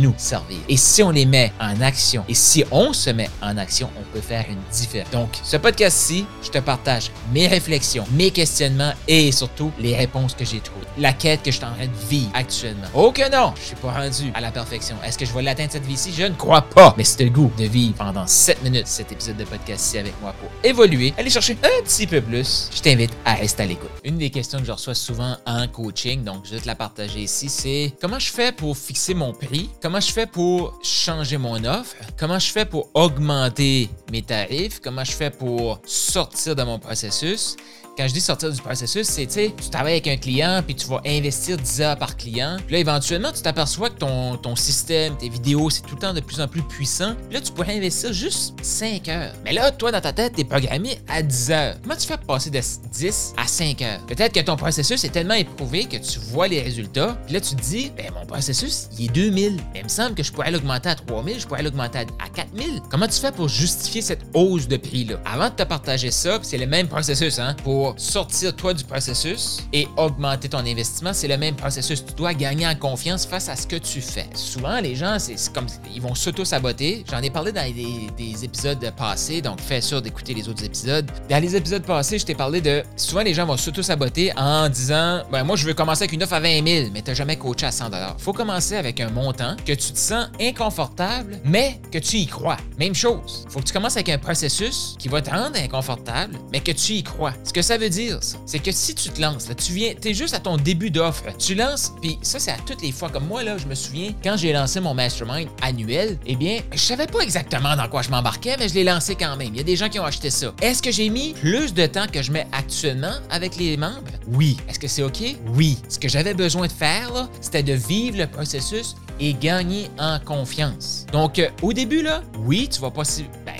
nous servir. Et si on les met en action, et si on se met en action, on peut faire une différence. Donc, ce podcast-ci, je te partage mes réflexions, mes questionnements et surtout les réponses que j'ai trouvées. La quête que je suis en train de vivre actuellement. Oh que non, je suis pas rendu à la perfection. Est-ce que je vais l'atteindre cette vie-ci? Je ne crois pas. Mais c'est le goût de vivre pendant 7 minutes cet épisode de podcast-ci avec moi pour évoluer, aller chercher un petit peu plus. Je t'invite à rester à l'écoute. Une des questions que je reçois souvent en coaching, donc je vais te la partager ici, c'est comment je fais pour fixer mon prix? Je fais pour changer mon offre? Comment je fais pour augmenter mes tarifs? Comment je fais pour sortir de mon processus? Quand je dis sortir du processus, c'est, tu sais, tu travailles avec un client, puis tu vas investir 10 heures par client. Puis là, éventuellement, tu t'aperçois que ton, ton système, tes vidéos, c'est tout le temps de plus en plus puissant. Puis là, tu pourrais investir juste 5 heures. Mais là, toi, dans ta tête, tu es programmé à 10 heures. Comment tu fais passer de 10 à 5 heures? Peut-être que ton processus est tellement éprouvé que tu vois les résultats. Puis là, tu te dis, ben, mon processus, il est 2000. Mais il me semble que je pourrais l'augmenter à 3000, je pourrais l'augmenter à 4000. Comment tu fais pour justifier cette hausse de prix-là? Avant de te partager ça, c'est le même processus, hein, sortir toi du processus et augmenter ton investissement, c'est le même processus. Tu dois gagner en confiance face à ce que tu fais. Souvent, les gens, c'est comme ils vont s'auto-saboter. J'en ai parlé dans des, épisodes passés, donc fais sûr d'écouter les autres épisodes. Dans les épisodes passés, je t'ai parlé de souvent les gens vont s'auto-saboter en disant ben moi je veux commencer avec une offre à 20 000, mais tu n'as jamais coaché à 100 faut commencer avec un montant que tu te sens inconfortable, mais que tu y crois. Même chose. Faut que tu commences avec un processus qui va te rendre inconfortable, mais que tu y crois. Ce que ça veut dire, c'est que si tu te lances, tu viens, es juste à ton début d'offre, tu lances, puis ça, c'est à toutes les fois. Comme moi, là, je me souviens, quand j'ai lancé mon mastermind annuel, eh bien, je savais pas exactement dans quoi je m'embarquais, mais je l'ai lancé quand même. Il y a des gens qui ont acheté ça. Est-ce que j'ai mis plus de temps que je mets actuellement avec les membres? Oui. Est-ce que c'est OK? Oui. Ce que j'avais besoin de faire, là, c'était de vivre le processus et gagner en confiance. Donc, euh, au début, là, oui, tu vas pas si. Ben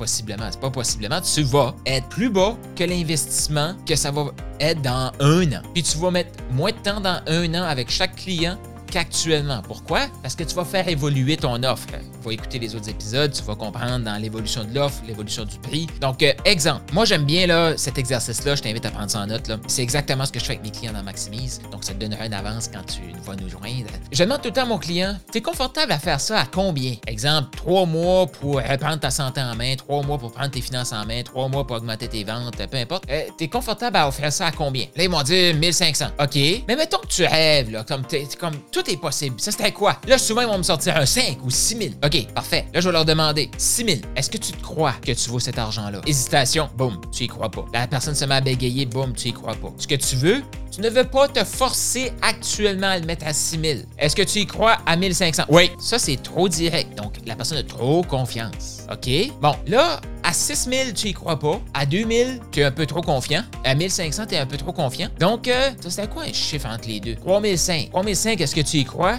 possiblement, c'est pas possiblement, tu vas être plus bas que l'investissement que ça va être dans un an. Puis tu vas mettre moins de temps dans un an avec chaque client qu'actuellement. Pourquoi? Parce que tu vas faire évoluer ton offre. Tu vas écouter les autres épisodes, tu vas comprendre dans l'évolution de l'offre, l'évolution du prix. Donc, euh, exemple, moi j'aime bien là, cet exercice-là, je t'invite à prendre ça en note. C'est exactement ce que je fais avec mes clients dans Maximise. Donc, ça te donnera une avance quand tu vas nous joindre. Je demande tout le temps à mon client, tu es confortable à faire ça à combien? Exemple, trois mois pour reprendre ta santé en main, trois mois pour prendre tes finances en main, trois mois pour augmenter tes ventes, peu importe. Euh, tu es confortable à offrir ça à combien? Là, ils m'ont dit 1500. OK. Mais mettons que tu rêves, là, comme, comme tout est possible. Ça, c'était quoi? Là, souvent, ils vont me sortir un 5 ou 6 000. OK, parfait. Là, je vais leur demander 6 000. Est-ce que tu te crois que tu vaux cet argent-là? Hésitation, boum, tu y crois pas. La personne se met à bégayer, boum, tu y crois pas. Ce que tu veux, tu ne veux pas te forcer actuellement à le mettre à 6 000. Est-ce que tu y crois à 1500? Oui. Ça, c'est trop direct. Donc, la personne a trop confiance. OK? Bon, là, à 6 000, tu y crois pas. À 2 000, tu es un peu trop confiant. À 1500, tu es un peu trop confiant. Donc, euh, ça, c'est quoi un chiffre entre les deux? 3005. 3005, est-ce que tu y crois?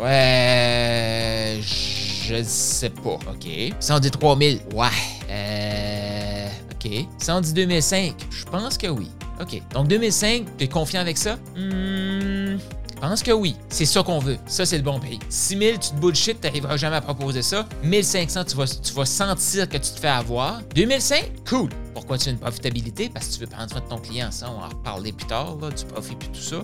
Ouais, je sais pas. OK. 113 3000, ouais. Euh, OK. 112 2005, je pense que oui. OK. Donc 2005, tu es confiant avec ça? Hmm, je pense que oui. C'est ça qu'on veut. Ça, c'est le bon prix. 6000, tu te bullshit, tu n'arriveras jamais à proposer ça. 1500, tu vas, tu vas sentir que tu te fais avoir. 2005, cool. Pourquoi tu as une profitabilité? Parce que tu veux prendre soin de ton client. Ça, on va en reparler plus tard, là, du profit et tout ça.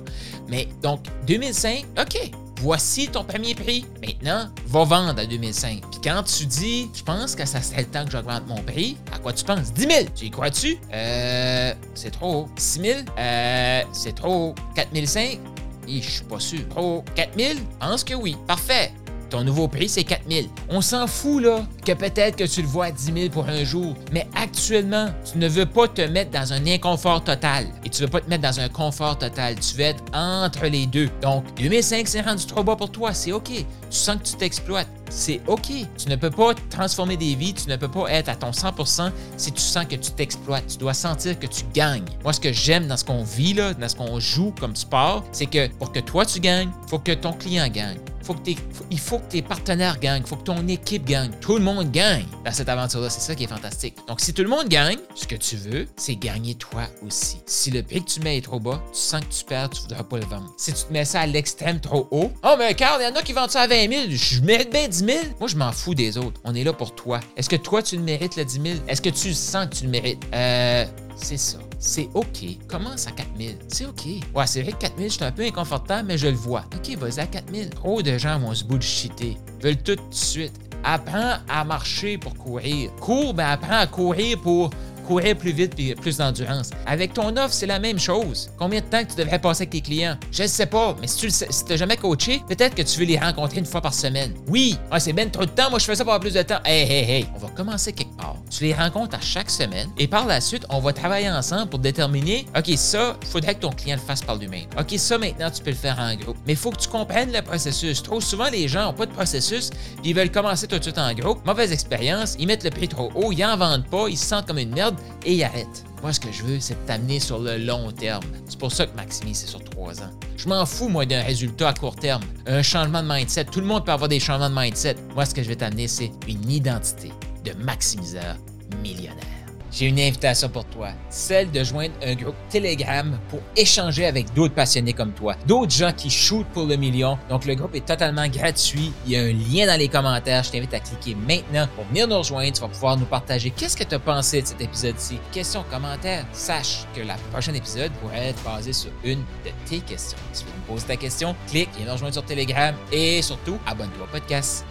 Mais donc, 2005, OK voici ton premier prix. Maintenant, va vendre à 2005. Puis quand tu dis, je pense que ça serait le temps que j'augmente mon prix, à quoi tu penses? 10 000. Tu y crois-tu? Euh, c'est trop haut. 6 000? Euh, c'est trop haut. 4 500? Je suis pas sûr. Trop haut. 4 000? Pense que oui. Parfait. Ton nouveau prix, c'est 4 000. On s'en fout, là, que peut-être que tu le vois à 10 000 pour un jour. Mais actuellement, tu ne veux pas te mettre dans un inconfort total. Et tu veux pas te mettre dans un confort total. Tu veux être entre les deux. Donc, 2005, c'est rendu trop bas pour toi. C'est OK. Tu sens que tu t'exploites. C'est OK. Tu ne peux pas transformer des vies. Tu ne peux pas être à ton 100% si tu sens que tu t'exploites. Tu dois sentir que tu gagnes. Moi, ce que j'aime dans ce qu'on vit, là, dans ce qu'on joue comme sport, c'est que pour que toi, tu gagnes, il faut que ton client gagne. Faut que il faut que tes partenaires gagnent. Il faut que ton équipe gagne. Tout le monde gagne dans cette aventure-là. C'est ça qui est fantastique. Donc, si tout le monde gagne, ce que tu veux, c'est gagner toi aussi. Si le prix que tu mets est trop bas, tu sens que tu perds, tu voudras pas le vendre. Si tu te mets ça à l'extrême trop haut, oh, mais Carl, il y en a qui vendent ça à 20 000. Je mérite bien 10 000. Moi, je m'en fous des autres. On est là pour toi. Est-ce que toi, tu le mérites, le 10 000? Est-ce que tu sens que tu le mérites? Euh. C'est ça. C'est OK. Commence à 4000. C'est OK. Ouais, c'est vrai que 4000, je suis un peu inconfortable, mais je le vois. OK, vas-y à 4000. Trop de gens vont se bullshiter. Veulent tout tout de suite. Apprends à marcher pour courir. Cours, ben apprends à courir pour courir plus vite et plus d'endurance. Avec ton offre, c'est la même chose. Combien de temps que tu devrais passer avec tes clients? Je ne sais pas, mais si tu le si jamais coaché, peut-être que tu veux les rencontrer une fois par semaine. Oui, ah, c'est bien trop de temps, moi je fais ça pour avoir plus de temps. Hey, hey, hey, on va commencer quelque part. Tu les rencontres à chaque semaine et par la suite, on va travailler ensemble pour déterminer, OK, ça, il faudrait que ton client le fasse par lui-même. OK, ça maintenant, tu peux le faire en groupe. Mais il faut que tu comprennes le processus. Trop souvent, les gens n'ont pas de processus ils veulent commencer tout de suite en groupe. Mauvaise expérience, ils mettent le prix trop haut, ils en vendent pas, ils se sentent comme une merde et ils arrêtent. Moi, ce que je veux, c'est t'amener sur le long terme. C'est pour ça que Maximi, c'est sur trois ans. Je m'en fous, moi, d'un résultat à court terme. Un changement de mindset. Tout le monde peut avoir des changements de mindset. Moi, ce que je vais t'amener, c'est une identité de maximiseur millionnaire. J'ai une invitation pour toi, celle de joindre un groupe Telegram pour échanger avec d'autres passionnés comme toi, d'autres gens qui shootent pour le million. Donc le groupe est totalement gratuit, il y a un lien dans les commentaires, je t'invite à cliquer maintenant pour venir nous rejoindre, tu vas pouvoir nous partager qu'est-ce que tu as pensé de cet épisode-ci. Questions, commentaires, sache que la prochaine épisode pourrait être basé sur une de tes questions. Si tu veux me poser ta question, clique, viens nous rejoindre sur Telegram et surtout, abonne-toi au podcast.